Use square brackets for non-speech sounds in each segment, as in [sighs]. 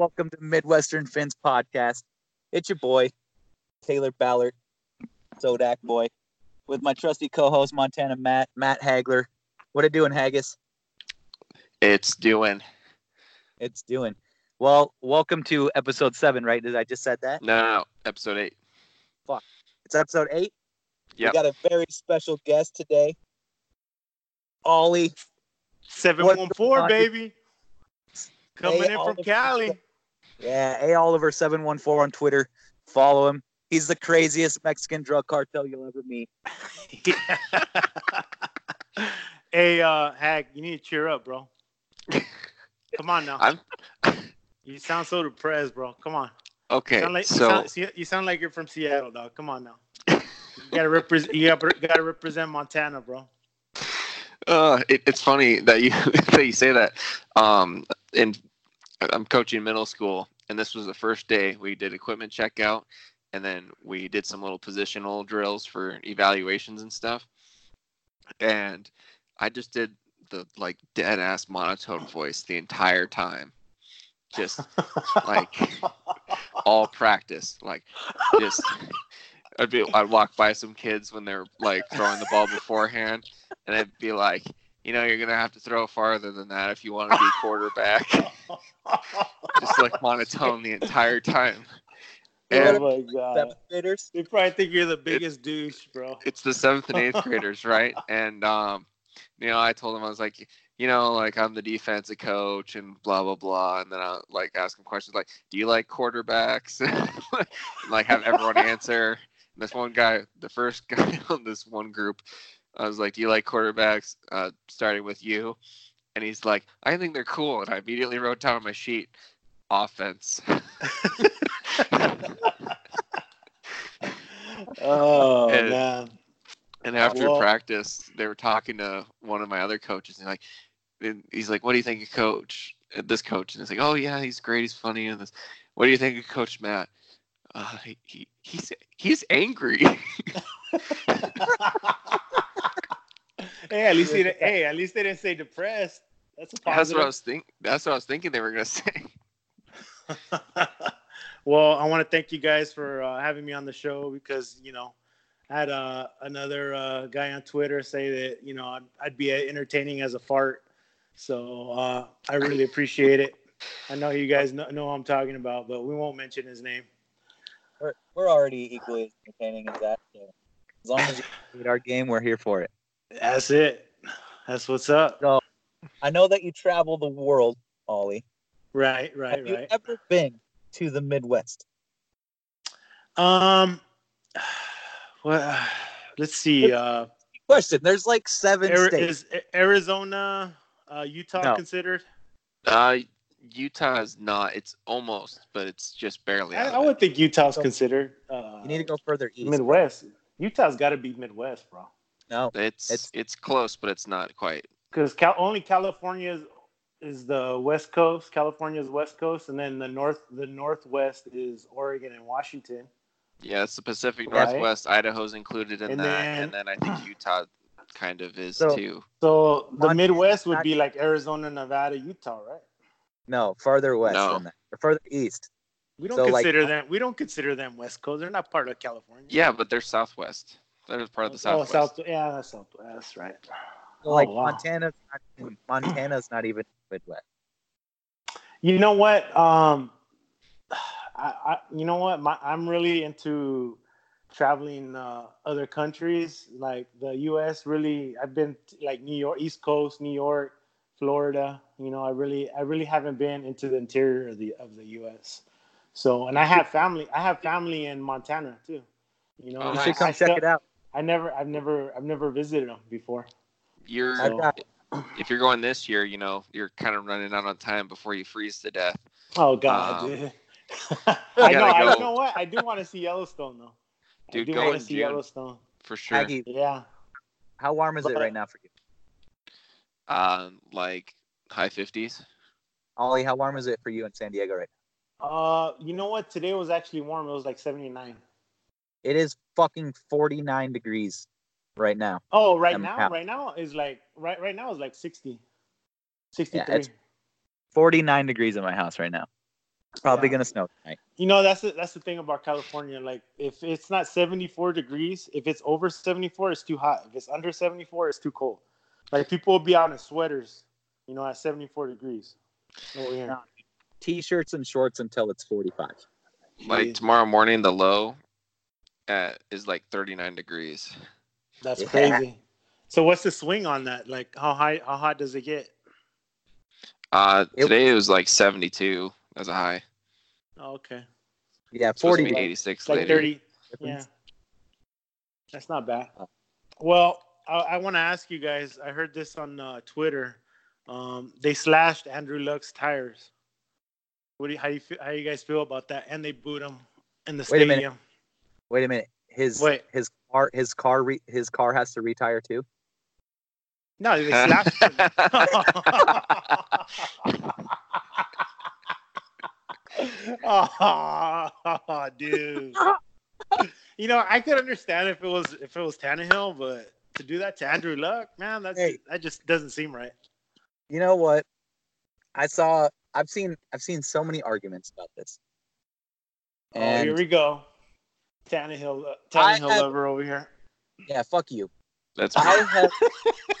Hey, everybody, welcome to Midwestern Fins Podcast. It's your boy, Taylor Ballard, Zodak Boy, with my trusty co host, Montana Matt, Matt Hagler. What it doing, Haggis? It's doing. It's doing. Well, welcome to episode seven, right? Did I just said that? No, no, no. Episode eight. Fuck, It's episode eight. Yep. We got a very special guest today. Ollie. Seven one four, baby. Coming Hey, in from Oliver. Cali. Yeah, A Oliver seven one four on Twitter. Follow him. He's the craziest Mexican drug cartel you'll ever meet. [laughs] hey, uh, Hag, you need to cheer up, bro. Come on now. I'm You sound so depressed, bro. Come on. Okay. sound like, you, so sound, you sound like you're from Seattle, dog. Come on now. You gotta represent. You gotta, gotta represent Montana, bro. uh, it, it's funny that you [laughs] that you say that. Um, and I'm coaching middle school, and this was the first day we did equipment checkout, and then we did some little positional drills for evaluations and stuff. And I just did the like dead ass monotone voice the entire time, just like [laughs] all practice, like just. I'd be, I'd walk by some kids when they're like throwing the ball beforehand, and I'd be like, you know, you're gonna have to throw farther than that if you want to be [laughs] quarterback. [laughs] Just like monotone the entire time. oh my god. Seventh graders. They probably think you're the biggest douche, bro. it's the seventh and eighth [laughs] graders, right? And um, you know, I told them I was like, you know, like I'm the defensive coach and blah blah blah, and then I like ask them questions like, do you like quarterbacks? And, like have everyone answer. And this one guy, the first guy on this one group, I was like, do you like quarterbacks? Uh, starting with you, and he's like, I think they're cool, and I immediately wrote down on my sheet, offense. [laughs] Oh And- man. And after Well- practice, they were talking to one of my other coaches, and like, and he's like, "What do you think of Coach? uh, This coach?" And it's like, "Oh yeah, he's great. He's funny." And this, what do you think of Coach Matt? Uh, he, he he's he's angry. [laughs] [laughs] [laughs] hey, at least they didn't, hey, at least they didn't say depressed. That's a That's what I was think. That's what I was thinking they were gonna say. [laughs] well, I want to thank you guys for uh, having me on the show because you know I had uh, another uh, guy on Twitter say that you know I'd, I'd be entertaining as a fart. So uh, I really appreciate it. I know you guys know, know what I'm talking about, but we won't mention his name. We're, we're already equally entertaining as that. So as long as you [laughs] beat our game, we're here for it. That's it. That's what's up. I know that you travel the world, Ollie. Right, right, Have you ever been to the Midwest? Um, well, let's see. Uh, Question. There's like seven Ari- states. is Arizona, uh, Utah No. considered? Uh, Utah is not. It's almost, but it's just barely. I, I would think Utah's considered. Uh, You need to go further east. Midwest. Utah's got to be Midwest, bro. No, It's, It's- it's close, but it's not quite. Because Cal- only California is, is the West Coast. California is West Coast, and then the north, the Northwest is Oregon and Washington. Yeah, it's the Pacific Right. Northwest. Idaho's included in And that, then- and then I think [clears throat] Utah kind of is So- too. So the Montana- Midwest would be like Arizona, Nevada, Utah, right? no, farther west No. than that, or further east. We don't So, like- consider uh, them. We don't consider them West Coast. They're not part of California. Yeah, but they're Southwest. They're part of the Oh, South. Yeah, that's Southwest, right? So, like Oh, wow. Montana's not even, Montana's not even Midwest. You know what? Um, I, I you know what? My, I'm really into traveling uh, other countries, like the U.S. Really, I've been to, like New York, East Coast, New York, Florida. You know, I really, I really haven't been into the interior of the of the U.S. So, and I have family. I have family in Montana too. You know, Oh, and You I- should come I check still- it out. I never, I've never, I've never visited them before. You're I've got if you're going this year, you know you're kind of running out on time before you freeze to death. Oh God, Um, dude. [laughs] I know. gotta I, you know what? I do want to see Yellowstone though. Dude, I do go want to see June. Yellowstone. For sure. Aggie. Yeah. How warm is it right now for you, Um, like high fifties. Ollie? How warm is it for you in San Diego right now? Uh, you know what? Today was actually warm. It was like 79. It is fucking 49 degrees right now. Oh, right now, how- right now is like right right now is like 60. 63. it's- 49 degrees in my house right now. It's probably Yeah. gonna snow tonight. You know, that's the, that's the thing about California. Like, if it's not 74 degrees, if it's over 74, it's too hot. If it's under 74, it's too cold. Like, people will be out in sweaters, you know, at 74 degrees. Over here. T-shirts and shorts until it's 45. Like tomorrow morning, the low at, is like 39 degrees. that's Yeah. crazy. So, what's the swing on that? Like, how high? How hot does it get? Uh, today it was like 72 as a high. Oh, okay, Yeah, It's supposed 40. to be 86 like later. 30. Yeah, that's not bad. Oh. Well, I, I want to ask you guys. I heard this on uh, Twitter. Um, they slashed Andrew Luck's tires. What do you, how do you feel, how you guys feel about that? And they booed him in the Wait a minute. stadium. Wait a minute. His Wait. his car his car re, his car has to retire too. No, they [laughs] slashed him. oh, [laughs] [laughs] dude. You know, I could understand if it was if it was Tannehill, but to do that to Andrew Luck, man, that's Hey. that just doesn't seem right. You know what? I saw. I've seen. I've seen so many arguments about this. oh, here we go. Tannehill, uh, Tannehill have- lover over here. yeah, fuck you. That's I have.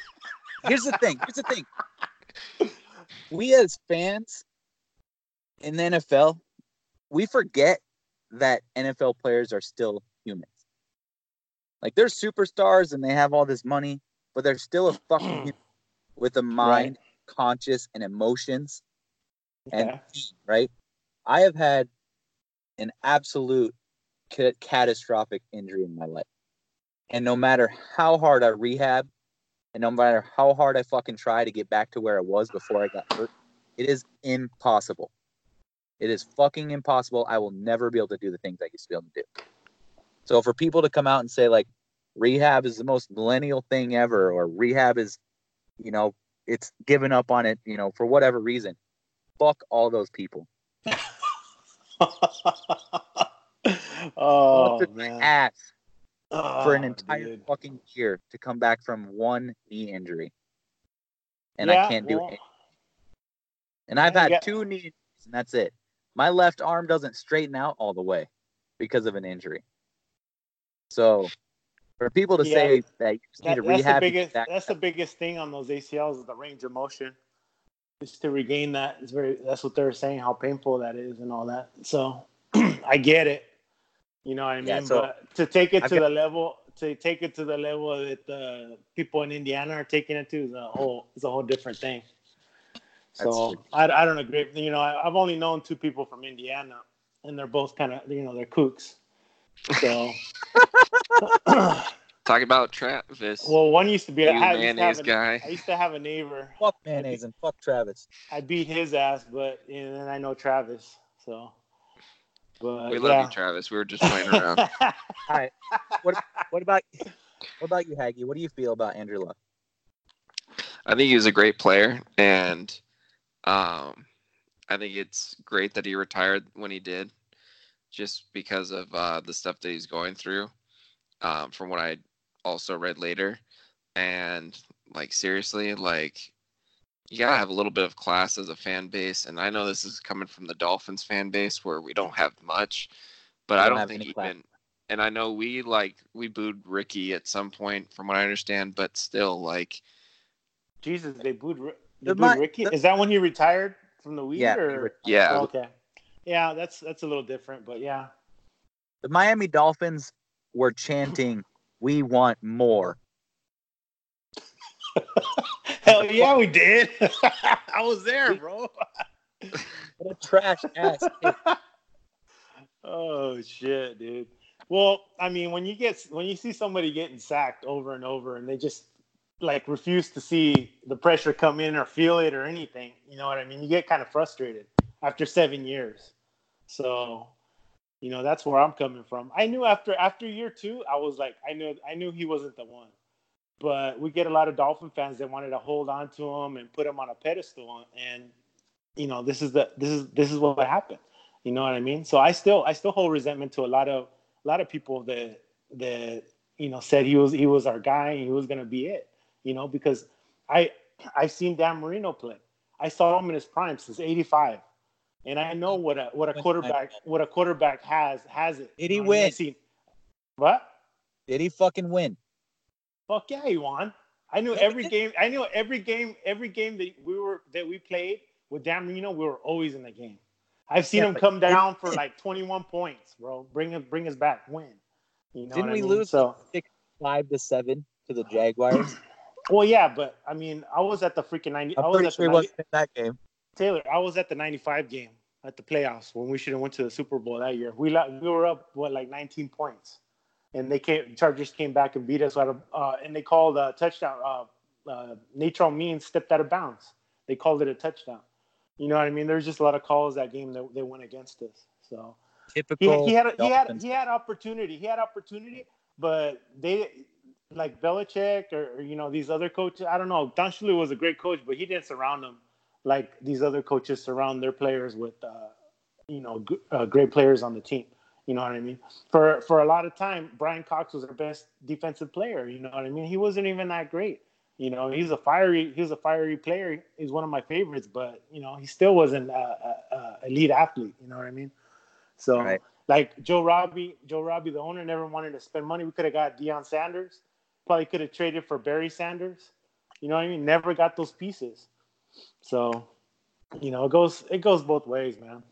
[laughs] here's the thing. Here's the thing. We as fans in the NFL, we forget that NFL players are still humans. Like they're superstars and they have all this money, but they're still a fucking [clears throat] human with a mind, conscious, and emotions. and right? I have had an absolute ca- catastrophic injury in my life. And no matter how hard I rehab, and no matter how hard I fucking try to get back to where I was before I got hurt, it is impossible. It is fucking impossible. I will never be able to do the things I used to be able to do. So for people to come out and say like rehab is the most millennial thing ever, or rehab is, you know, it's given up on it, you know, for whatever reason. Fuck all those people. [laughs] oh man. ass ah, for an Oh, entire dude. fucking year to come back from one knee injury. And Yeah, I can't do well, it. And I've had got- two knee injuries, and that's it. My left arm doesn't straighten out all the way because of an injury. So for people to Yeah, say that you just need to that's the rehab, get biggest. back- That's the biggest thing on those ACLs is the range of motion. Just to regain that, it's very. That's what they're saying, how painful that is, and all that. So, [clears throat] I get it. You know what I mean? Yeah, so but to take it I've to got- the level, to take it to the level that the people in Indiana are taking it to, is a whole, is a whole different thing. So I, I don't agree. You know, I, I've only known two people from Indiana, and they're both kind of, you know, they're kooks. So. [laughs] [clears throat] Talk about Travis. Well, one used to be you I used to have mayonnaise a- guy. I used to have a neighbor. fuck mayonnaise and fuck Travis. I beat his ass, but and then I know Travis. So, but We yeah. love you, Travis. We were just playing around. [laughs] All right. What, what about what about you, Haggy? What do you feel about Andrew Luck? I think he was a great player, and um, I think it's great that he retired when he did, just because of uh, the stuff that he's going through. Um, from what I also read later, and like seriously, like you gotta have a little bit of class as a fan base, and I know this is coming from the Dolphins fan base where we don't have much, but I don't don't think any class. even. And I know we like we booed Ricky at some point, from what I understand, but still, like Jesus, they booed, they The booed mi- Ricky. the- Is that when he retired from the weed? Yeah, or? yeah, Oh, okay. Yeah, that's that's a little different, but yeah. The Miami Dolphins were chanting, "We want more." Hell yeah, we did. [laughs] I was there, bro. What a trash ass. [laughs] oh shit, dude. Well, I mean, when you get when you see somebody getting sacked over and over, and they just like refuse to see the pressure come in or feel it or anything, you know what I mean? You get kind of frustrated after seven years. So, you know, that's where I'm coming from. I knew after after year two, I was like, I knew I knew he wasn't the one. But we get a lot of Dolphin fans that wanted to hold on to him and put him on a pedestal, and you know, this is the this is this is what happened. You know what I mean? So I still I still hold resentment to a lot of a lot of people that that you know said he was he was our guy and he was gonna be it. You know, because I I've seen Dan Marino play. I saw him in his prime since '85, and I know what a what a quarterback what a quarterback has has it. Did he win? What? Did he fucking win? Fuck yeah, he won. I knew every game. I knew every game. Every game that we were that we played with Dan Marino, we were always in the game. I've seen Yeah, him come down for like 21 points, bro. Bring us, bring us back, win. You know Didn't what I we mean? lose So, five to seven to the Jaguars? [clears throat] well, yeah, but I mean, I was at the freaking 90. I I'm was pretty at sure the 90, wasn't in that game. Taylor. I was at the 95 game at the playoffs when we should have went to the Super Bowl that year. We we were up what like 19 points, and they came. Chargers came back and beat us out of, uh, and they called a touchdown. Uh, uh, Natron Means stepped out of bounds. They called it a touchdown. You know what I mean? There's just a lot of calls that game that they went against us. So he, Typical. he had he had he had opportunity. He had opportunity, but they like Belichick or, or, you know these other coaches. I don't know. Don Shula was a great coach, but he didn't surround them like these other coaches surround their players with uh, you know g- uh, great players on the team. You know what I mean? For for a lot of time, Brian Cox was our best defensive player. You know what I mean? He wasn't even that great. You know, he's a fiery he's a fiery player. He's one of my favorites, but you know he still wasn't a, a, a elite athlete. You know what I mean? So Right. like Joe Robbie, Joe Robbie, the owner never wanted to spend money. We could have got Deion Sanders. Probably could have traded for Barry Sanders. You know what I mean? Never got those pieces. So, you know, it goes it goes both ways, man.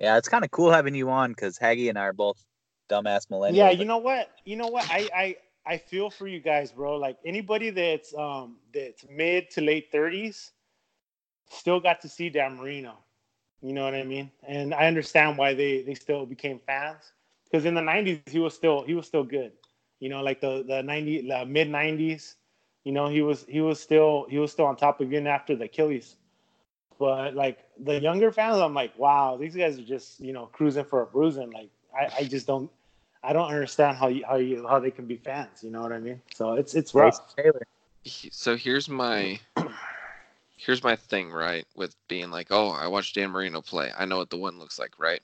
Yeah, it's kind of cool having you on because Haggy and I are both dumbass millennials. Yeah, you know what? You know what? I I I feel for you guys, bro. Like anybody that's um that's mid to late thirties still got to see Dan Marino. You know what I mean? And I understand why they they still became fans because in the '90s he was still he was still good. You know, like the the '90 the mid '90s. You know, he was he was still he was still on top even after the Achilles. But like the younger fans, I'm like, wow, these guys are just you know cruising for a bruising. Like I, I just don't I don't understand how you how you how they can be fans. You know what I mean? So it's it's Bryce rough. Taylor. So here's my here's my thing, right? With being like, oh, I watched Dan Marino play. I know what the one looks like, right?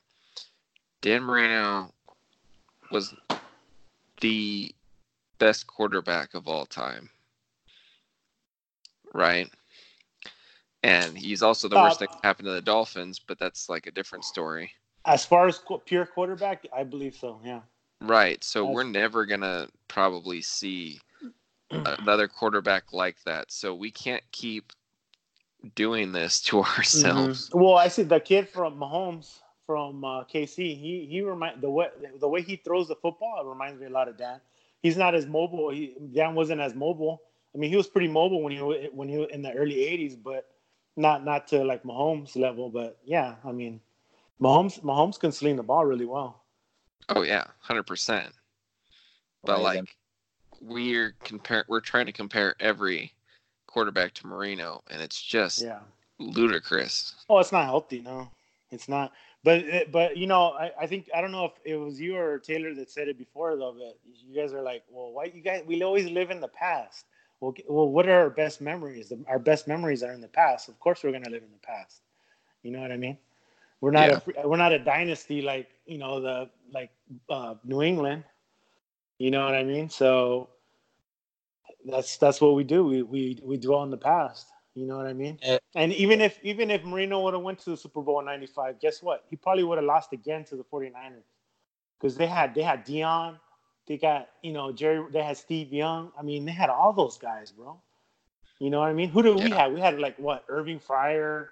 Dan Marino was the best quarterback of all time. Right? And he's also the worst Uh, thing that happened to the Dolphins, but that's like a different story. As far as qu- pure quarterback, I believe so. Yeah. Right. So That's- we're never going to probably see [clears throat] another quarterback like that. So we can't keep doing this to [laughs] ourselves. Mhm. Well, I see the kid from Mahomes from uh, KC. He he remind the way the way he throws the football it reminds me a lot of Dan. He's not as mobile. He, Dan wasn't as mobile. I mean, he was pretty mobile when he when he was in the early '80s, but not not to like Mahomes level. But yeah, I mean, Mahomes Mahomes can sling the ball really well. Oh yeah, hundred percent. But Right, like and- we're compare we're trying to compare every quarterback to Marino, and it's just Yeah. ludicrous. Oh, it's not healthy. No, it's not. But eh, but you know, I, I think I don't know if it was you or Taylor that said it before though. But you guys are like, well, why you guys? We always live in the past. Well, well, what are our best memories? Our best memories are in the past. Of course, we're gonna live in the past. You know what I mean? We're not a we're not a dynasty like you know the like uh, New England. You know what I mean? So that's that's what we do. We we we dwell in the past. You know what I mean? And even if even if Marino would have went to the Super Bowl in 95, guess what? He probably would have lost again to the 49ers. Cuz they had they had Deion, they got, you know, Jerry they had Steve Young. I mean, they had all those guys, bro. You know what I mean? Who did we have? We had like what? Irving Fryar.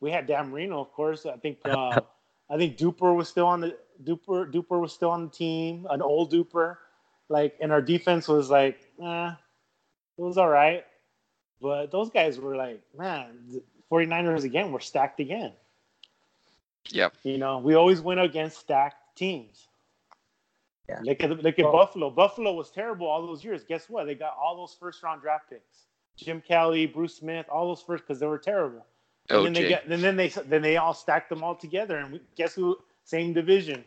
We had Dan Marino, of course. I think uh I think Duper was still on the Duper Duper was still on the team, an old Duper. Like and our defense was like, eh, it was all right. But those guys were like, man, the 49ers again were stacked again. Yep. You know, we always win against stacked teams. Yeah. Look at look at Well- Buffalo. Buffalo was terrible all those years. Guess what? They got all those first round draft picks. Jim Kelly, Bruce Smith, all those first because they were terrible. And then they OJ. get, and then they then they all stacked them all together, and we, guess who? Same division.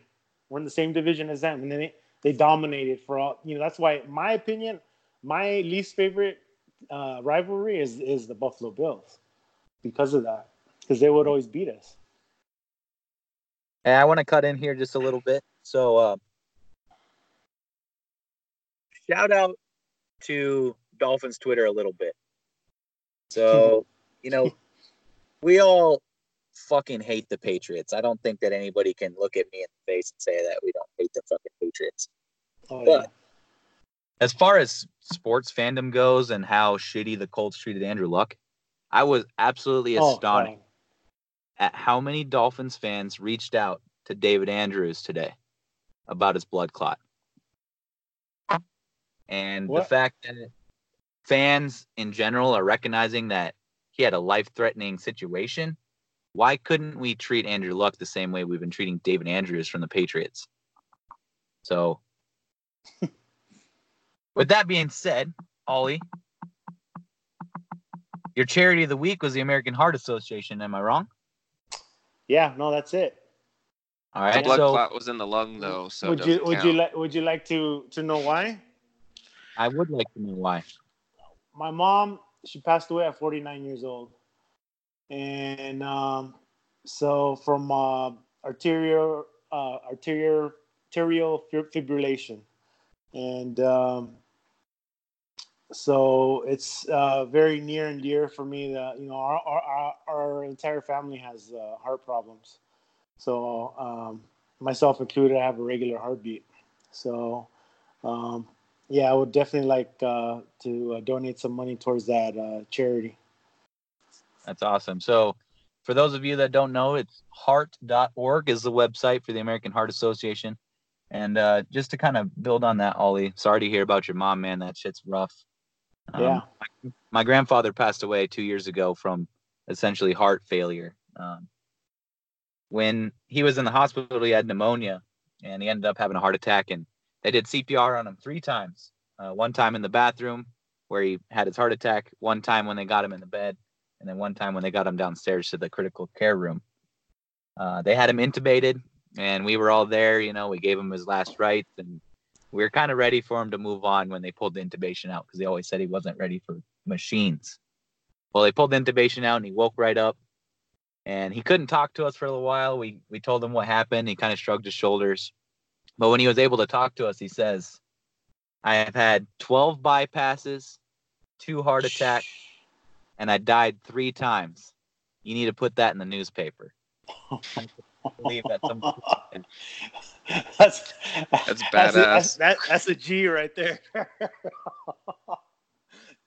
We're in the same division as them, and then they, they dominated for all. You know, that's why, my opinion, my least favorite uh, rivalry is is the Buffalo Bills because of that, because they would always beat us. And I want to cut in here just a little bit. So, uh, shout out to Dolphins Twitter a little bit. So, [laughs] you know, we all fucking hate the Patriots. I don't think that anybody can look at me in the face and say that we don't hate the fucking Patriots. Oh, But- yeah. As far as sports fandom goes and how shitty the Colts treated Andrew Luck, I was absolutely Oh, astonished God. at how many Dolphins fans reached out to David Andrews today about his blood clot. And the fact that fans in general are recognizing that he had a life threatening situation. Why couldn't we treat Andrew Luck the same way we've been treating David Andrews from the Patriots? So, [laughs] with that being said, Ollie, your charity of the week was the American Heart Association. Am I wrong? Yeah, no, that's it. All right. The blood so clot was in the lung though, so would you doesn't would you like would you like to to know why? I would like to know why. My mom, she passed away at 49 years old, and um, so from uh, arterial uh, arterial arterial fibrillation, and um, so it's uh, very near and dear for me that you know our our, our, entire family has uh, heart problems, so um, myself included, I have a regular heartbeat, so. Um, yeah, I would definitely like uh, to uh, donate some money towards that uh, charity. That's awesome. So, for those of you that don't know, it's heart.org is the website for the American Heart Association. And uh, just to kind of build on that, Ollie, sorry to hear about your mom, man. That shit's rough. Um, Yeah. My, my grandfather passed away two years ago from essentially heart failure. Um, when he was in the hospital, he had pneumonia and he ended up having a heart attack. And they did CPR on him three times. Uh, one time in the bathroom where he had his heart attack, one time when they got him in the bed, and then one time when they got him downstairs to the critical care room. Uh, they had him intubated, and we were all there. You know, we gave him his last rites, and we were kind of ready for him to move on when they pulled the intubation out because they always said he wasn't ready for machines. Well, they pulled the intubation out, and he woke right up, and he couldn't talk to us for a little while. We we told him what happened. He kind of shrugged his shoulders, but when he was able to talk to us, he says, "I have had 12 bypasses, two heart attacks." and I died three times. You need to put that in the newspaper. believe that some [laughs] that's That's [laughs] badass. that's, that, that's a G right there. [laughs]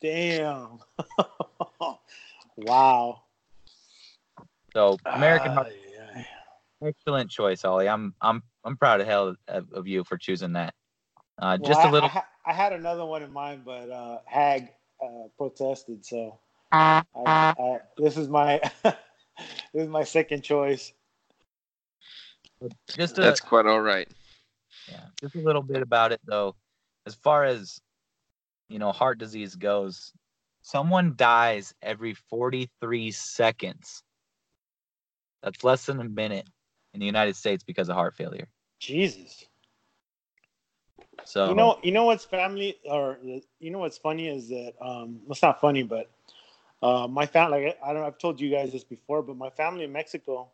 Damn. wow. so American ah, Heart, Ay, ay. Excellent choice, Ollie. I'm I'm I'm proud of hell of, of you for choosing that. Uh, Well, just I- a little. I, ha- I had another one in mind, but uh, Hag uh, protested, so I, I, this is my [laughs] this is my second choice. just a, That's quite all right. yeah, just a little bit about it though. As far as you know, heart disease goes, someone dies every 43 seconds. That's less than a minute in the United States because of heart failure. Jesus. So You know, you know what's family, or you know what's funny is that um, well, it's not funny, but uh, my family. Like, I don't. I've told you guys this before, but my family in Mexico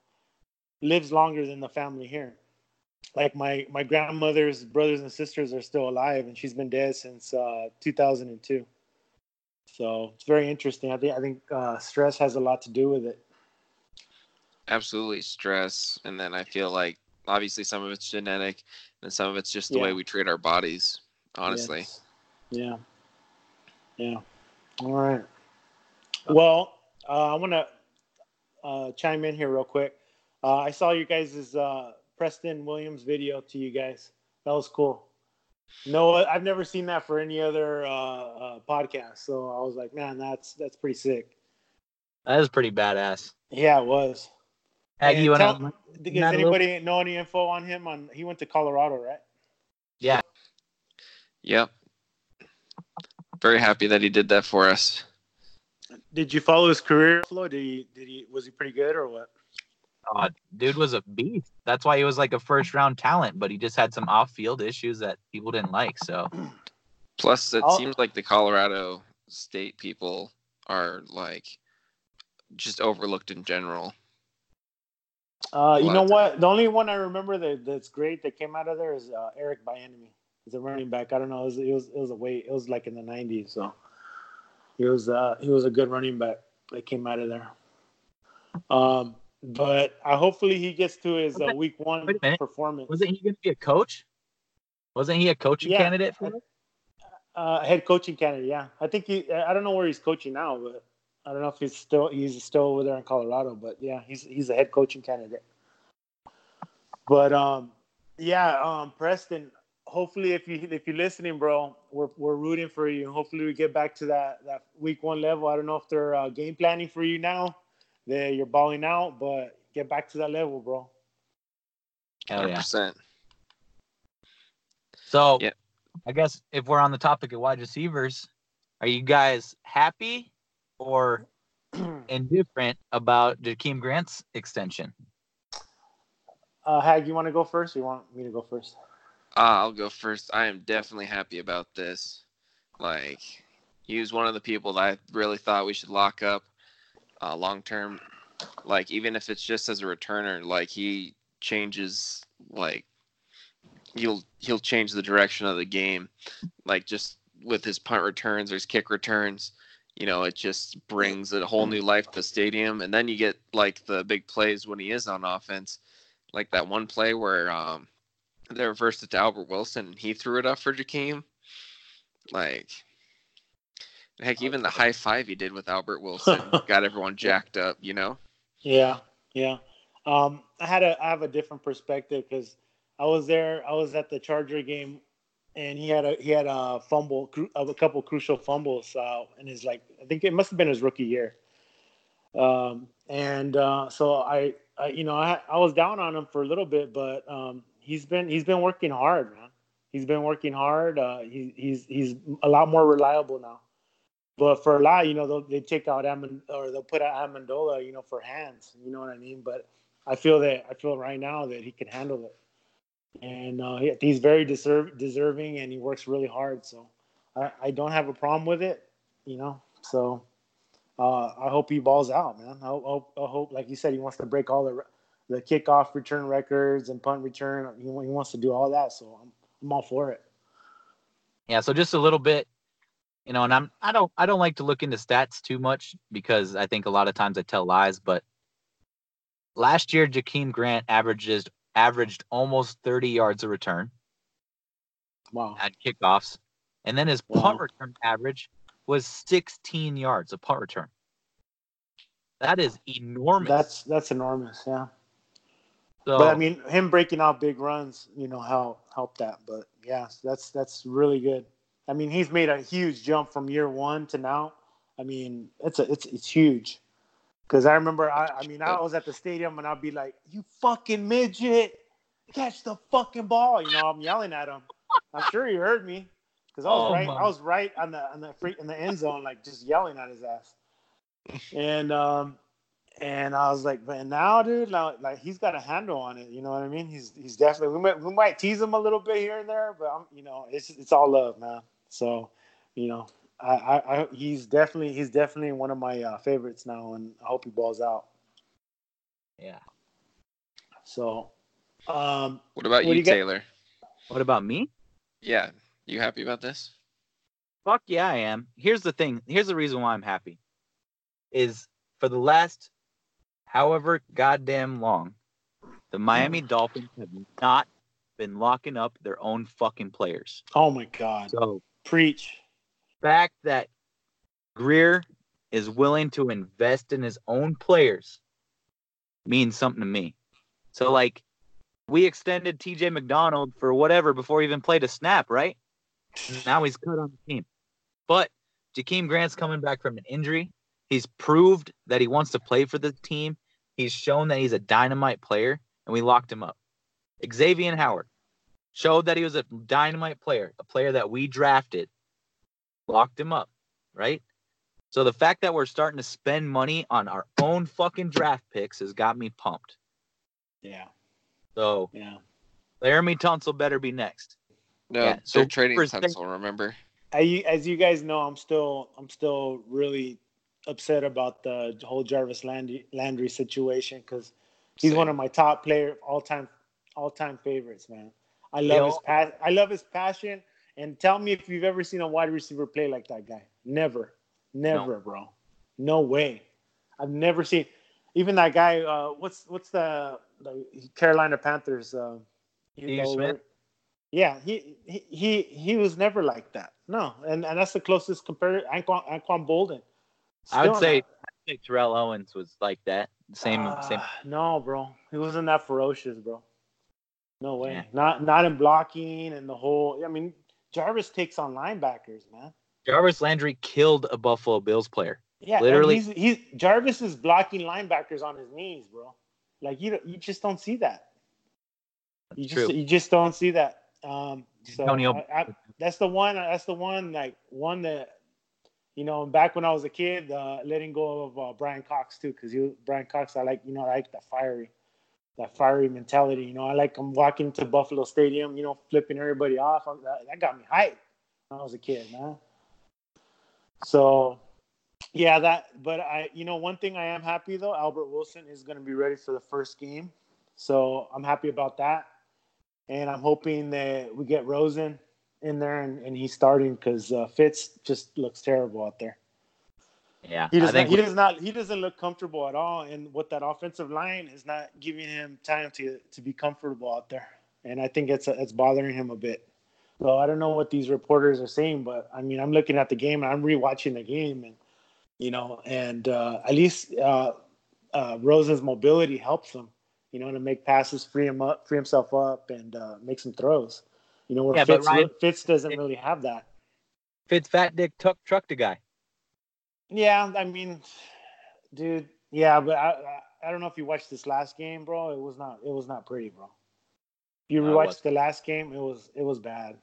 lives longer than the family here. Like my my grandmother's brothers and sisters are still alive, and she's been dead since uh, 2002. So it's very interesting. I think I think uh, stress has a lot to do with it. Absolutely stress, and then I feel like obviously some of it's genetic, and some of it's just the Yeah. way we treat our bodies. Honestly, Yes. Yeah. Yeah. All right. Well, uh, I want to uh, chime in here real quick. Uh, I saw you guys' uh, Preston Williams video to you guys. That was cool. No, I've never seen that for any other uh, uh, podcast. So I was like, man, that's that's pretty sick. that is pretty badass. Yeah, it was. Aggie, you tell- want Does Not a little- anybody know any info on him? On he went to Colorado, right? Yeah. Yep. Very happy that he did that for us. Did you follow his career flow? Did he? Did he? Was he pretty good or what? uh, dude was a beast. That's why he was like a first round talent, but he just had some off field issues that people didn't like. So Plus, it I'll- seems like the Colorado state people are like just overlooked in general. Uh, you know what? The only one I remember that that's great that came out of there is uh, Eric Bieniemy. He's a running back. I don't know. It was, it was it was a wait. It was like in the '90s. So he was uh, he was a good running back that came out of there. Um, but I hopefully he gets to his uh, week one wait a minute. performance. Wasn't he going to be a coach? Wasn't he a coaching Yeah. candidate for it? uh, head coaching candidate. Yeah, I think he. I don't know where he's coaching now, but I don't know if he's still he's still over there in Colorado. But yeah, he's he's a head coaching candidate. But um, yeah, um, Preston. Hopefully, if you if you're listening, bro, we're we're rooting for you. Hopefully, we get back to that that week one level. I don't know if they're uh, game planning for you now. That you're balling out, but get back to that level, bro. Hell yeah. 100%. So, Yeah. I guess if we're on the topic of wide receivers, are you guys happy or [clears throat] indifferent about Jakeem Grant's extension? Uh, Hag, you want to go first? Or you want me to go first? Uh, I'll go first. I am definitely happy about this. Like, he was one of the people that I really thought we should lock up uh, long term. Like, even if it's just as a returner, like he changes. Like, he'll he'll change the direction of the game. Like just with his punt returns or his kick returns, you know, it just brings a whole new life to the stadium. And then you get like the big plays when he is on offense, like that one play where um they reversed it to Albert Wilson and he threw it up for Jakeem. Like, heck, even the high five he did with Albert Wilson [laughs] got everyone jacked up, you know? Yeah, yeah. Um, I had a I have a different perspective because I was there. I was at the Charger game, and he had a he had a fumble, cru- a couple crucial fumbles uh, in his like I think it must have been his rookie year. Um, and uh, so I, I, you know, I I was down on him for a little bit, but um, he's been he's been working hard, man. He's been working hard. Uh, he, he's he's a lot more reliable now. But for a lot, you know, they take out Amand or they'll put out Amendola, you know, for hands. You know what I mean? But I feel that I feel right now that he can handle it, and uh, he's very deserve, deserving, and he works really hard. So I, I don't have a problem with it, you know. So uh, I hope he balls out, man. I hope, I hope, like you said, he wants to break all the the kickoff return records and punt return. He, he wants to do all that. So I'm, I'm all for it. Yeah, so just a little bit, you know, and I'm I don't I don't like to look into stats too much because I think a lot of times I tell lies, but last year Jakeem Grant averages averaged almost 30 yards a return Wow. at kickoffs, and then his punt return average was 16 yards a punt return. That is enormous. That's that's enormous. Yeah. so, But I mean, him breaking out big runs, you know, how helped that. But yeah, that's that's really good. I mean, he's made a huge jump from year one to now. I mean, it's a it's it's huge. Because I remember, I I mean, I was at the stadium and I'd be like, "You fucking midget, catch the fucking ball!" You know, I'm yelling at him. I'm sure he heard me because I was Oh, right. my. I was right on the on the free in the end zone, like just yelling at his ass. And um, and I was like, man, now, dude, now, like he's got a handle on it. You know what I mean? He's he's definitely. We might we might tease him a little bit here and there, but I'm, you know, it's it's all love, man. So, you know, I I, I he's definitely he's definitely one of my uh, favorites now, and I hope he balls out. yeah. So, um, What about What you, you got? Taylor? What about me? Yeah, you happy about this? Fuck yeah, I am. Here's the thing. Here's the reason why I'm happy. Is for the last however goddamn long, the Miami [sighs] Dolphins have not been locking up their own fucking players. oh my God, So preach. Fact that Grier is willing to invest in his own players means something to me. So like we extended TJ McDonald for whatever before he even played a snap, right? Now he's cut on the team. But Jakeem Grant's coming back from an injury. He's proved that he wants to play for the team. He's shown that he's a dynamite player, and we locked him up. Xavier Howard showed that he was a dynamite player, a player that we drafted, locked him up, right? So the fact that we're starting to spend money on our own fucking draft picks has got me pumped. Yeah, So yeah. Laremy Tunsil better be next. No, Yeah, so they're trading for sake- Tunsil, remember? I, as you guys know, I'm still I'm still really upset about the whole Jarvis Landry, Landry situation because he's Same. one of my top player all time all time favorites, man. I They love his all- pas- I love his passion. And tell me if you've ever seen a wide receiver play like that guy. Never, never, bro. No way. I've never seen. even that guy. Uh, what's what's the, the Carolina Panthers? Uh, Steve Smith. Yeah, he, he he he was never like that. No, and, and that's the closest compared. Anquan, Anquan Boldin. I would say, I think Terrell Owens was like that. Same uh, same. No, bro, he wasn't that ferocious, bro. No way. Yeah. Not not in blocking and the whole. I mean, Jarvis takes on linebackers, man. Jarvis Landry killed a Buffalo Bills player. Yeah, literally. He's, he's Jarvis is blocking linebackers on his knees, bro. Like you, you just don't see that. You just, you just don't see that. Um, so I, I, that's the one. That's the one. Like one that, you know, back when I was a kid, uh, letting go of uh, Brian Cox too, because you Brian Cox, I like, you know, I like the fiery, that fiery mentality. You know, I like I'm walking to Buffalo Stadium, you know, flipping everybody off. That, that got me hyped when I was a kid, man. So, yeah, that. But I, you know, one thing I am happy though, Albert Wilson is going to be ready for the first game, so I'm happy about that and I'm hoping that we get Rosen in there and, and he's starting because uh, Fitz just looks terrible out there. Yeah, he does not. He does not. He doesn't look comfortable at all, and what that offensive line is not giving him time to to be comfortable out there, and I think it's it's bothering him a bit. So I don't know what these reporters are saying, but I mean, I'm looking at the game and I'm rewatching the game, and you know, and uh, at least uh, uh, Rosen's mobility helps him you know, to make passes, free him up, free himself up, and uh, make some throws. You know, where yeah, Fitz, Ryan, Fitz doesn't it, really have that. Fitz fat dick tuck trucked a guy. Yeah, I mean, dude, yeah, but I, I, I don't know if you watched this last game, bro. It was not it was not pretty, bro. If you rewatched the last game, it was it was bad.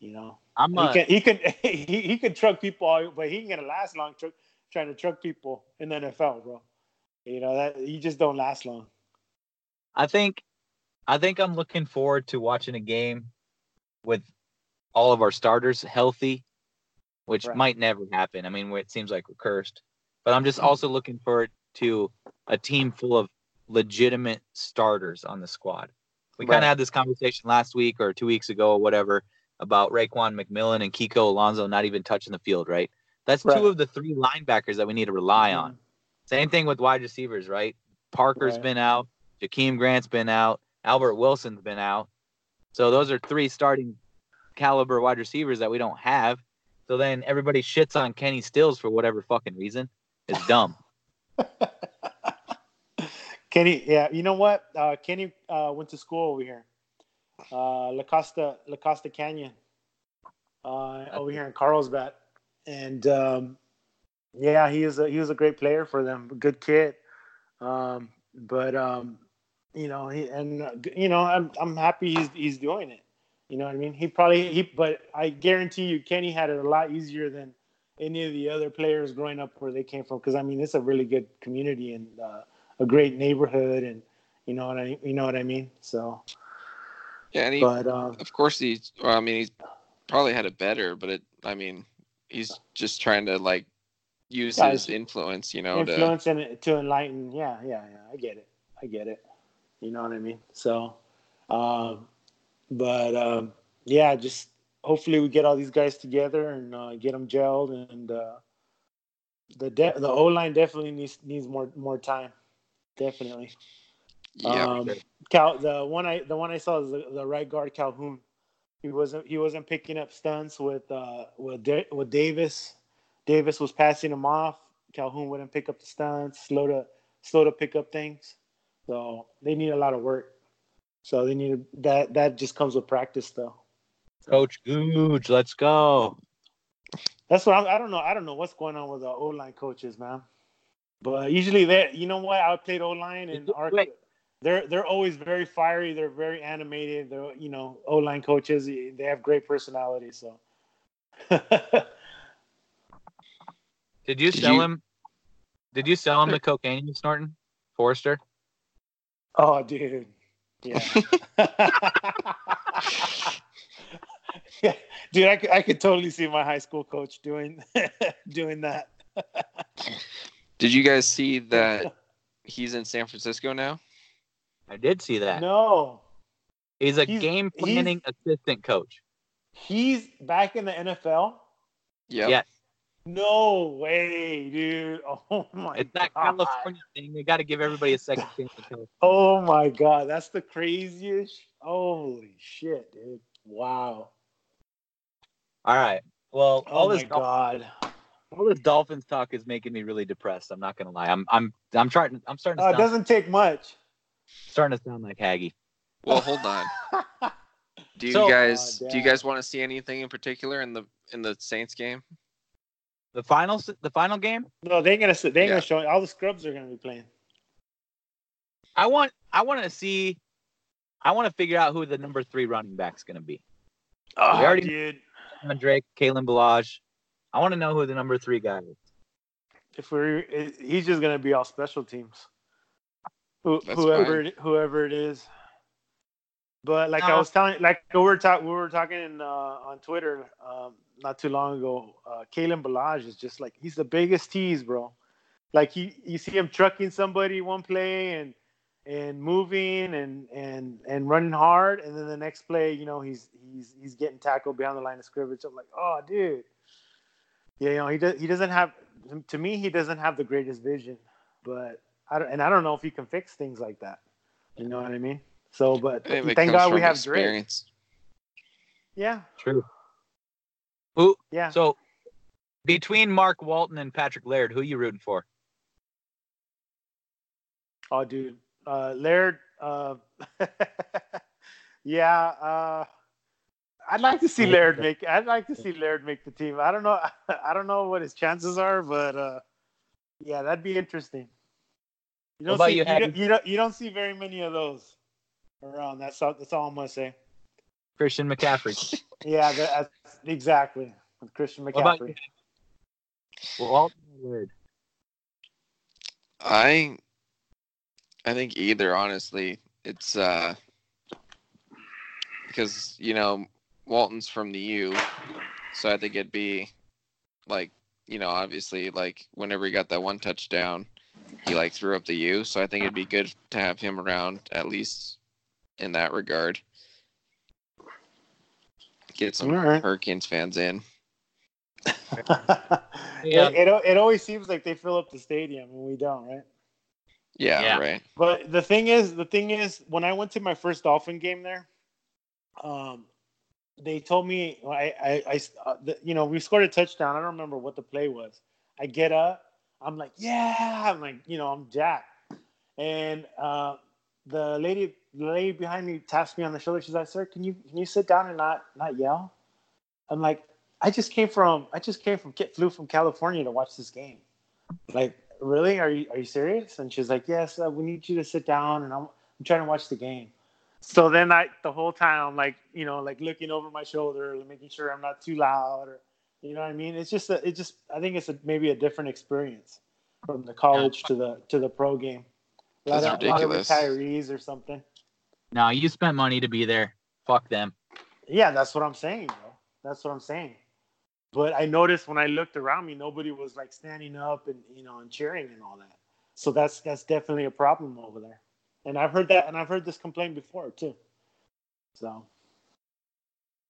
You know, I'm he can he can [laughs] he, he can truck people, all, but he can get a last long truck trying to truck people in the NFL, bro. You know that you just don't last long. I think I think I'm looking forward to watching a game with all of our starters healthy, which right. might never happen. I mean, it seems like we're cursed. But I'm just mm-hmm. also looking forward to a team full of legitimate starters on the squad. We right. kind of had this conversation last week or two weeks ago or whatever about Raekwon McMillan and Kiko Alonso not even touching the field, right? That's right. two of the three linebackers that we need to rely mm-hmm. on. Same thing with wide receivers, right? Parker's been out. Jakeem Grant's been out. Albert Wilson's been out. So those are three starting caliber wide receivers that we don't have. So then everybody shits on Kenny Stills for whatever fucking reason. It's dumb. [laughs] Kenny, yeah, you know what? Uh, Kenny uh, went to school over here, uh, La Costa, La Costa Canyon, uh, over here in Carlsbad, and um, yeah, he is a he was a great player for them, good kid. Um, but um, you know, he, and uh, you know, I'm I'm happy he's he's doing it. You know what I mean? He probably he, but I guarantee you, Kenny had it a lot easier than any of the other players growing up where they came from. Because I mean, it's a really good community and uh, a great neighborhood, and you know what I you know what I mean. So yeah, and he, but um, of course he's. Well, I mean, he's probably had it better, but it. I mean, he's just trying to like use yeah, his influence, you know, influence to, and to enlighten. Yeah, yeah, yeah. I get it. I get it. You know what I mean? So, um, but um, yeah, just hopefully we get all these guys together and uh, get them gelled. And uh, the de- the O line definitely needs needs more more time. Definitely. Yeah. Um, Cal, the one I the one I saw is the, the right guard Calhoun. He wasn't he wasn't picking up stunts with uh with with Davis. Davis was passing him off. Calhoun wouldn't pick up the stunts. Slow to slow to pick up things. So they need a lot of work. So they need that. That just comes with practice, though. Coach Googe, let's go. That's what I'm, I don't know. I don't know what's going on with the O line coaches, man. But usually they, you know what? I played O line and our, they're they're always very fiery. They're very animated. They're you know O line coaches. They have great personality. So. [laughs] Did you sell him? Did you sell him the cocaine you snorting, Forrester? Oh, dude. Yeah. yeah, [laughs] [laughs] dude, I could, I could totally see my high school coach doing [laughs] doing that. Did you guys see that he's in San Francisco now? I did see that. No. He's a he's, game planning assistant coach. He's back in the NFL. Yeah. Yes. No way, dude. [laughs] Oh my It's that god. California thing. They got to give everybody a second chance. to California. [laughs] Oh my god, that's the craziest. Holy shit, dude. Wow. All right. Well, all Oh this my Dol- god. all this Dolphins talk is making me really depressed. I'm not gonna lie. I'm I'm I'm trying. I'm starting to Uh, it doesn't take much. starting to sound like Haggy. Well, hold on. [laughs] Do you So- guys Aw, do you guys want to see anything in particular in the in the Saints game? The final the final game. no, they ain't gonna sit. They ain't Yeah. gonna show. All the scrubs are gonna be playing. I want I want to see. I want to figure out who the number three running back's gonna be. Oh, already- dude. Kenyan Drake, Kalen Ballage. I want to know who the number three guy is. If we're, he's just gonna be all special teams. Who, That's whoever, it, whoever it is. But like I was telling, like we were talking, we were talking in, uh, on Twitter um, not too long ago. Uh, Kalen Ballage is just like he's the biggest tease, bro. Like he, you see him trucking somebody one play and and moving and and and running hard, and then the next play, you know, he's he's he's getting tackled behind the line of scrimmage. I'm like, oh, dude. Yeah, you know, he does. He doesn't have. To me, he doesn't have the greatest vision, but I don't, and I don't know if he can fix things like that. You know what I mean? So, but I think it thank God we from have Drake. experience. Yeah, True. Who? yeah. So between Mark Walton and Patrick Laird, who are you rooting for? Oh, dude, uh, Laird. Uh, [laughs] yeah, uh, I'd like to see Laird make. I'd like to see Laird make the team. I don't know. [laughs] I don't know what his chances are, but uh, yeah, that'd be interesting. You don't see you, you, don't, you don't you don't see very many of those around. That's all. That's all I'm gonna say. Christian McCaffrey. [laughs] Yeah, that, exactly with Christian What about McCaffrey. you? Walton? I I think either honestly. It's uh because you know Walton's from the U, so I think it'd be like you know obviously like whenever he got that one touchdown, he like threw up the U. So I think it'd be good to have him around at least in that regard. Get some All right. Hurricanes fans in. [laughs] Yeah. it, it, it always seems like they fill up the stadium and we don't, right? Yeah, Yeah. right. But the thing is, the thing is, when I went to my first Dolphin game there, um, they told me I, I, I uh, the, you know, we scored a touchdown. I don't remember what the play was. I get up, I'm like, yeah, I'm like, you know, I'm Jack, and uh, the lady, the lady behind me taps me on the shoulder. She's like, "Sir, can you can you sit down and not not yell?" I'm like, I just came from I just came from flew from California to watch this game. Like, really? Are you are you serious? And she's like, Yes, uh, we need you to sit down, and I'm I'm trying to watch the game. So then I the whole time I'm like, you know, like looking over my shoulder, making sure I'm not too loud, or you know what I mean. It's just a, it just I think it's a, maybe a different experience from the college to the to the pro game. A lot That's of- a lot of retirees or something. No, you spent money to be there. Fuck them. Yeah, that's what I'm saying, bro. That's what I'm saying. But I noticed when I looked around me, nobody was like standing up and you know and cheering and all that. So that's that's definitely a problem over there. And I've heard that, and I've heard this complaint before too. So,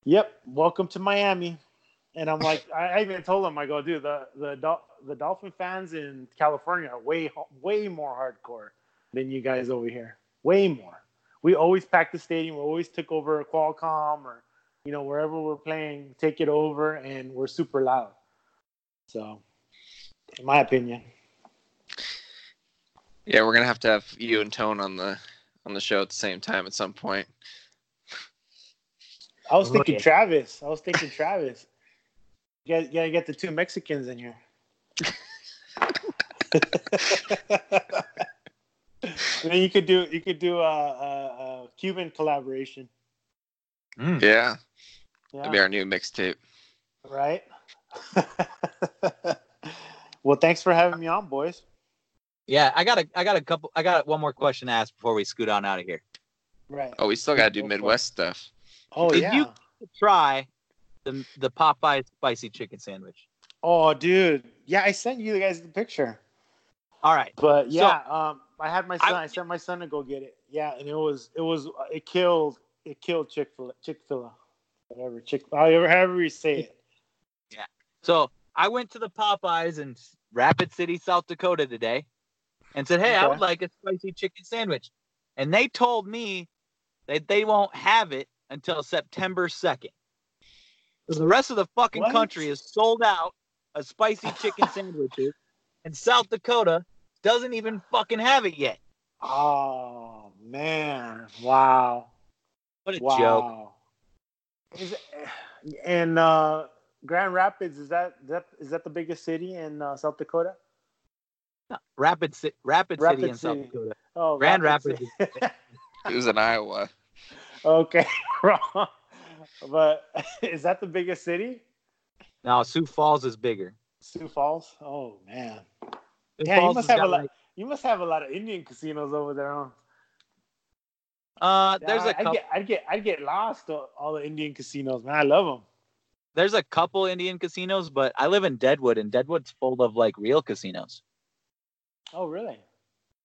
yep, welcome to Miami. And I'm like, I even told them, I go, dude, the the the Dolphin fans in California are way way more hardcore than you guys over here. Way more. We always packed the stadium. We always took over Qualcomm or you know wherever we're playing, take it over, and we're super loud. So, in my opinion, Yeah, we're gonna have to have you and Tone on the on the show at the same time at some point. I was thinking Okay. Travis. I was thinking Travis. You gotta, you gotta get the two Mexicans in here. [laughs] [laughs] and then you could do you could do a, a, a Cuban collaboration. Mm. Yeah, Yeah, that'd be our new mixtape. right. [laughs] well, thanks for having me on, boys. Yeah, I got a, I got a couple, I got one more question to ask before we scoot on out of here. Right. Oh, we still gotta do Go. Midwest stuff. Oh Did yeah. you- Try the the Popeye spicy chicken sandwich. Oh, dude. Yeah, I sent you guys the picture. All right. But So- yeah, um, I had my son. I, sent my son to go get it. Yeah, and it was it was it killed it killed Chick Fil Chick Fil A, whatever Chick however however you say it. Yeah. So I went to the Popeyes in Rapid City, South Dakota today, and said, "Hey, I would like a spicy chicken sandwich," and they told me that they won't have it until September second. So the rest of the fucking What? country is sold out of spicy chicken [laughs] sandwiches, and South Dakota doesn't even fucking have it yet. Oh man! Wow! What a wow! joke! Is it, and uh, Grand Rapids is that that is that the biggest city in uh, South Dakota? Rapid, Ci- Rapid, Rapid City in South City. Dakota. Oh, Grand Rapid Rapids City. [laughs] It was in Iowa. okay, [laughs] wrong. But [laughs] is that the biggest city? No, Sioux Falls is bigger. Sioux Falls. Oh man, Yeah, you must have a lot. like- You must have a lot of Indian casinos over there, huh? Uh, there's Yeah, a I'd couple. get, I'd get, I'd get lost all the Indian casinos, man. I love them. There's a couple Indian casinos, but I live in Deadwood, and Deadwood's full of like real casinos. Oh, really?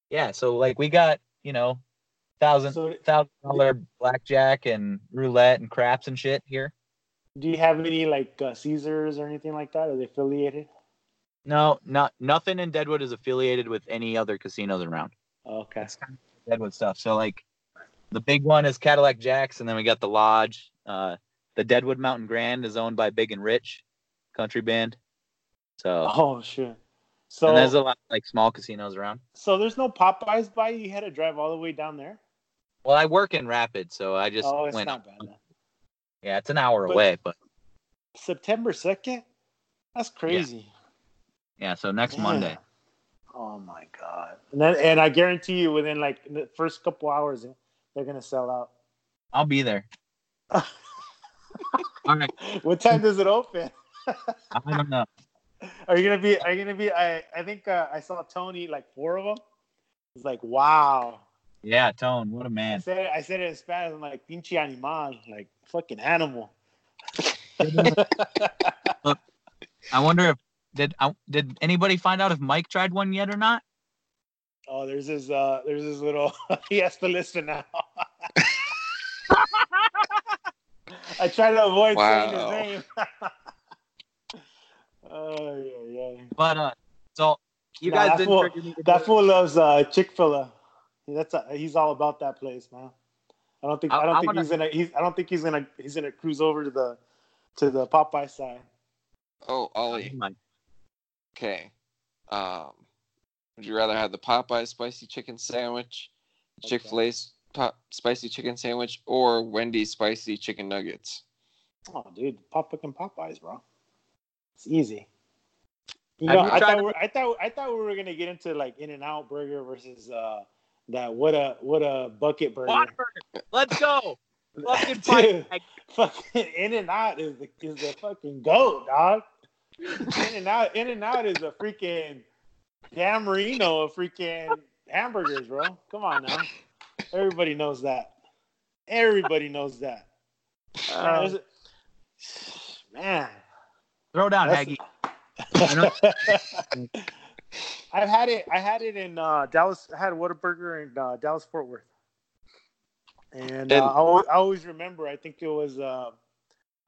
Yeah, so like we got you know, thousand So, thousand dollar blackjack and roulette and craps and shit here. do you have any like uh, Caesars or anything like that? Are they affiliated? No, not nothing in Deadwood is affiliated with any other casinos around. Okay. It's kind of Deadwood stuff. So like, the big one is Cadillac Jacks, and then we got the Lodge. Uh, the Deadwood Mountain Grand is owned by Big and Rich, country band. So Oh, sure. So, and there's a lot of, like small casinos around. so there's no Popeyes by you. You had to drive all the way down there. Well, I work in Rapid, so I just oh, it's went. not bad. Then. Yeah, it's an hour But- away, but September second. That's crazy. yeah. Yeah, so next Yeah. Monday. Oh my god! And then, and I guarantee you, within like the first couple hours, they're gonna sell out. I'll be there. [laughs] All right. what time does it open? [laughs] I don't know. Are you gonna be? Are you gonna be? I I think uh, I saw Tony like four of them. It's like wow. Yeah, Tone, what a man. I said it, I said it in Spanish. I'm like pinche animal, like fucking animal. [laughs] I wonder if did I, did anybody find out if Mike tried one yet or not? oh, there's his uh, there's this little. [laughs] he has to listen now. [laughs] I try to avoid saying his name. oh yeah, yeah. But uh, so you Nah, guys that didn't fool- trigger That fool loves uh, Chick Fil A. That's a, he's all about that place, man. I don't think I, I- don't I think wanna- he's gonna. He's, I don't think he's gonna. He's gonna cruise over to the to the Popeye side. Oh, Ollie. Okay. Um, would you rather have the Popeye spicy chicken sandwich, Chick Fil A's pop spicy chicken sandwich, or Wendy's spicy chicken nuggets? Oh, dude, pop fucking Popeyes, bro. It's easy. You know, you I thought, to- we I thought I thought we were gonna get into like In and Out Burger versus uh that what a what a bucket burger. Whataburger. Let's go. [laughs] Fucking Dude. Fucking In and Out is the is the fucking goat, dog. In and Out In and Out is a freaking Dan Marino of freaking hamburgers, bro. Come on now. Everybody knows that. Everybody knows that. Man, Uh, there's a- man. throw down, That's- Haggy. [laughs] I've had it. I had it in uh, Dallas. I had Whataburger in uh, Dallas Fort Worth, and, uh, And- I, al- I always remember. I think it was.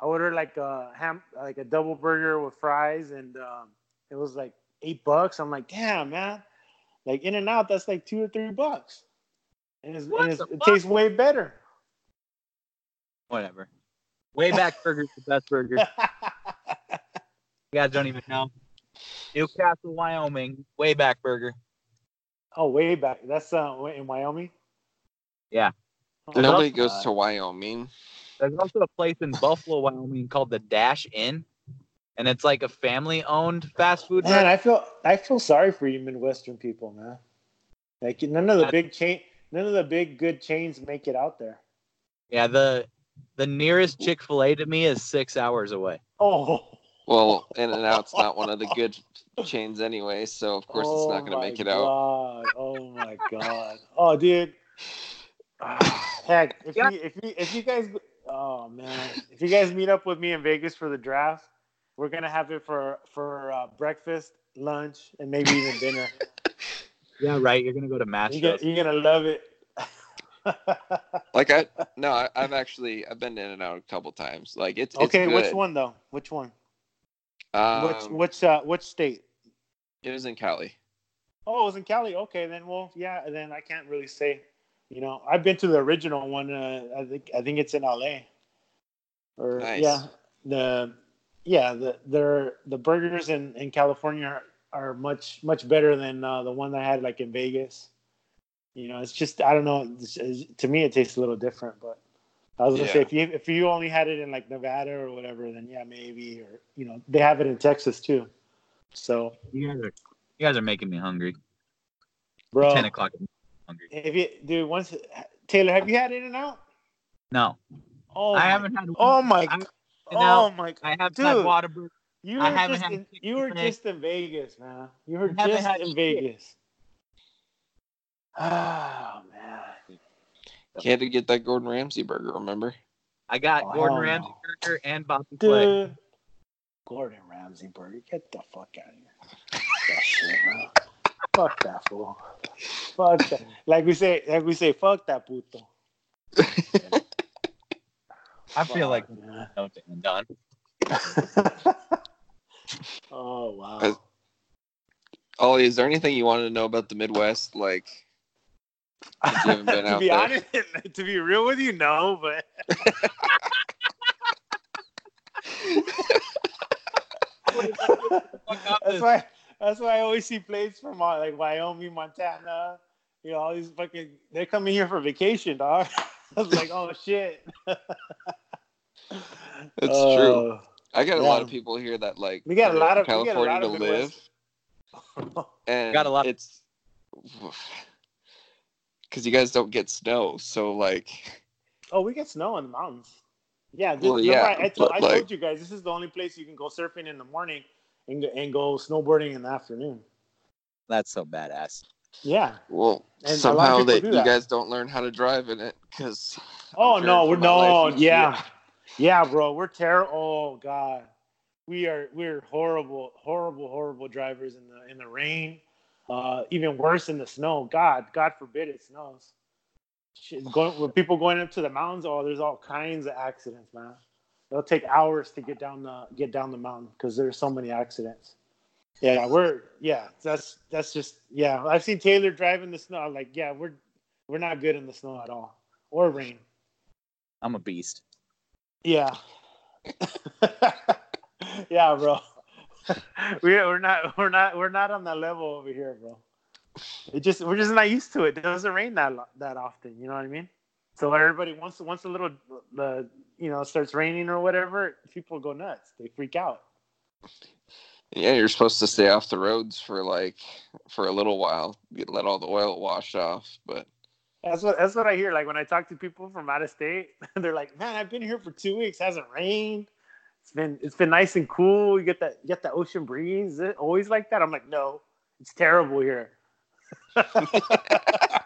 I ordered like a ham, like a double burger with fries, and um, it was like eight bucks. I'm like, damn, man! Like In and Out, that's like two or three bucks, and, it's, and it's, it fuck? tastes way better. Whatever. Wayback Burger's the best burger. [laughs] You guys don't even know. Newcastle, Wyoming, Wayback Burger. oh, way back. That's uh, in Wyoming. Yeah. Oh, Nobody God. goes to Wyoming. There's also a place in Buffalo, Wyoming called the Dash Inn, and it's like a family-owned fast food. Man, I feel I feel sorry for you Midwestern people, man. Like none of the big chain, none of the big good chains make it out there. yeah, the the nearest Chick Fil A to me is six hours away. Oh, Well, In and Out's not one of the good chains anyway, so of course it's not going to Oh make my it out. Oh my god. Oh, dude. [sighs] Heck, if Yeah. you if you if you guys, oh man, if you guys meet up with me in Vegas for the draft, we're gonna have it for for uh, breakfast, lunch, and maybe even dinner. [laughs] Yeah, right. You're gonna go to you Masters. get, you're gonna love it. [laughs] Like I no, I, I've actually I've been in and out a couple times. Like it's it's okay, which one though? Which one? Um, which which uh which state? It was in Cali. Oh, it was in Cali. Okay, then well, yeah, then I can't really say. You know, I've been to the original one. Uh, I think I think it's in LA. Or Nice. yeah, the yeah the the the burgers in in California are, are much much better than uh, the one I had like in Vegas. You know, it's just I don't know. It's, it's- to me, it tastes a little different. But I was gonna say if you if you only had it in like Nevada or whatever, then yeah, maybe or you know they have it in Texas too. So, You guys are you guys are making me hungry. bro, Ten o'clock. I'm hungry. If you dude, once Taylor, have you had In and Out? No, Oh, I my- haven't had. Oh my! I- oh In-N-Out. my! I have Dude. had Whataburger. You I were haven't just had in, you were today. just in Vegas, man. You were just had in shit. Vegas. Oh man! He had to get that Gordon Ramsay burger. Remember? I got Oh, Gordon hell Ramsay no. burger and Bobby Flay. Dude, Gordon Ramsay burger, get the fuck out of here! that shit, man. Fuck that fool. Fuck that. Like we say, like we say, fuck that puto. I feel like Fuck, man. no and done. oh wow. As- Ollie, is there anything you wanted to know about the Midwest? Like, been to out be there. honest, to be real with you, no, but that's why that's why I always see plates from uh, like Wyoming, Montana. You know, all these fucking they're coming here for vacation, dog. [laughs] I was like, oh shit. It's true. Uh, I got a lot of people here that like We got a lot of- we got a California lot to of live, and Got a lot- It's because you guys don't get snow, so like, oh, we get snow in the mountains. Yeah, dude, Well, yeah, I, I, told, but, I told you guys this is the only place you can go surfing in the morning and, go- and go snowboarding in the afternoon. That's so badass. Yeah. well, And a lot of somehow people that you guys don't learn how to drive in it because. Oh no, we're no, yeah. Yeah. Yeah, bro, we're terrible. Oh god, we are we're horrible, horrible, horrible drivers in the in the rain. Uh, even worse in the snow. God, God forbid it snows. Shit, going with people going up to the mountains. Oh, there's all kinds of accidents, man. It'll take hours to get down the get down the mountain because there's so many accidents. Yeah, we're yeah. That's that's just yeah. I've seen Taylor drive in the snow. I'm like, yeah, we're we're not good in the snow at all or rain. I'm a beast. Yeah. [laughs] yeah, bro. [laughs] we we're not we're not we're not on that level over here, bro. It just we're just not used to it. It doesn't rain that that often. You know what I mean? So everybody once once a little the you know starts raining or whatever, people go nuts. They freak out. Yeah, you're supposed to stay off the roads for like for a little while, get let all the oil wash off. But That's what that's what I hear. Like when I talk to people from out of state, [laughs] they're like, "Man, I've been here for two weeks. Hasn't rained. It's been it's been nice and cool. You get that you get that ocean breeze. Is it always like that?" I'm like, "No, it's terrible here." [laughs] [laughs]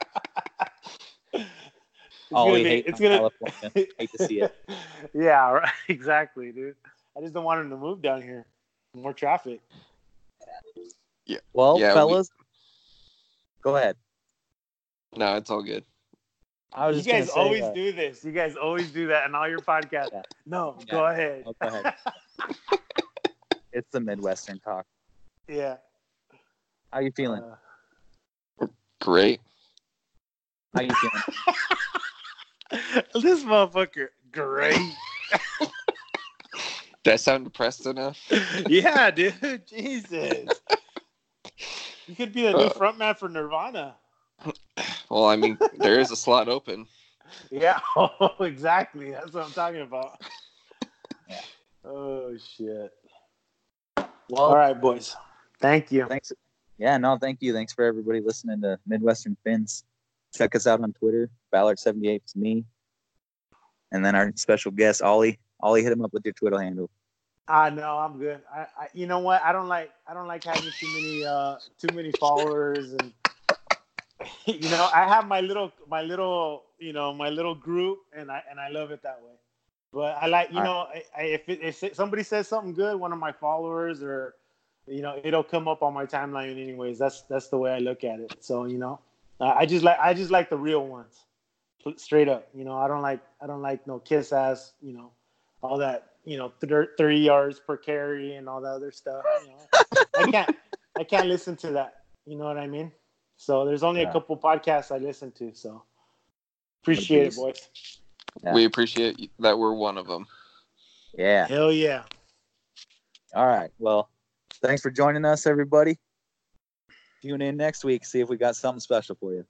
It's gonna we be- hate it's gonna California. [laughs] Hate to see it. [laughs] yeah, right. [laughs] Exactly, dude. I just don't want him to move down here. More traffic. Well, Yeah, we- fellas, go ahead. no, it's all good. I was You guys always uh, do this. You guys always do that in all your podcasts. Yeah. No, Yeah. go ahead. oh, go ahead. It's the Midwestern talk. yeah. How you feeling? Uh, Great. How you feeling? [laughs] this motherfucker, great. [laughs] Did I sound depressed enough? yeah, dude. [laughs] Jesus. You could be the new Uh. frontman for Nirvana. Well, I mean, there is a slot open. Yeah. Oh, exactly. That's what I'm talking about. Yeah. Oh shit. Well, All right, boys. Thank you. thanks. Yeah, no, thank you. Thanks for everybody listening to Midwestern Fins. Check us out on Twitter, Ballard78 is me. And then our special guest, Ollie. Ollie, hit him up with your Twitter handle. Ah, know I'm good. I, I, you know what? I don't like, I don't like having too many, uh, too many followers, and [laughs] you know, I have my little, my little, you know, my little group, and I, and I love it that way. But I like, you All know, I, I, if it, if somebody says something good, one of my followers, or you know, it'll come up on my timeline anyways. That's that's the way I look at it. So you know, I I just like, I just like the real ones, straight up. You know, I don't like, I don't like no kiss ass, you know, all that you know, thir- 30 yards per carry and all that other stuff. You know, I can't, I can't listen to that. You know what I mean? So there's only Yeah. a couple podcasts I listen to. So appreciate it, boys. Yeah. We appreciate that we're one of them. Yeah. Hell yeah. All right. Well, thanks for joining us, everybody. Tune in next week. See if we got something special for you.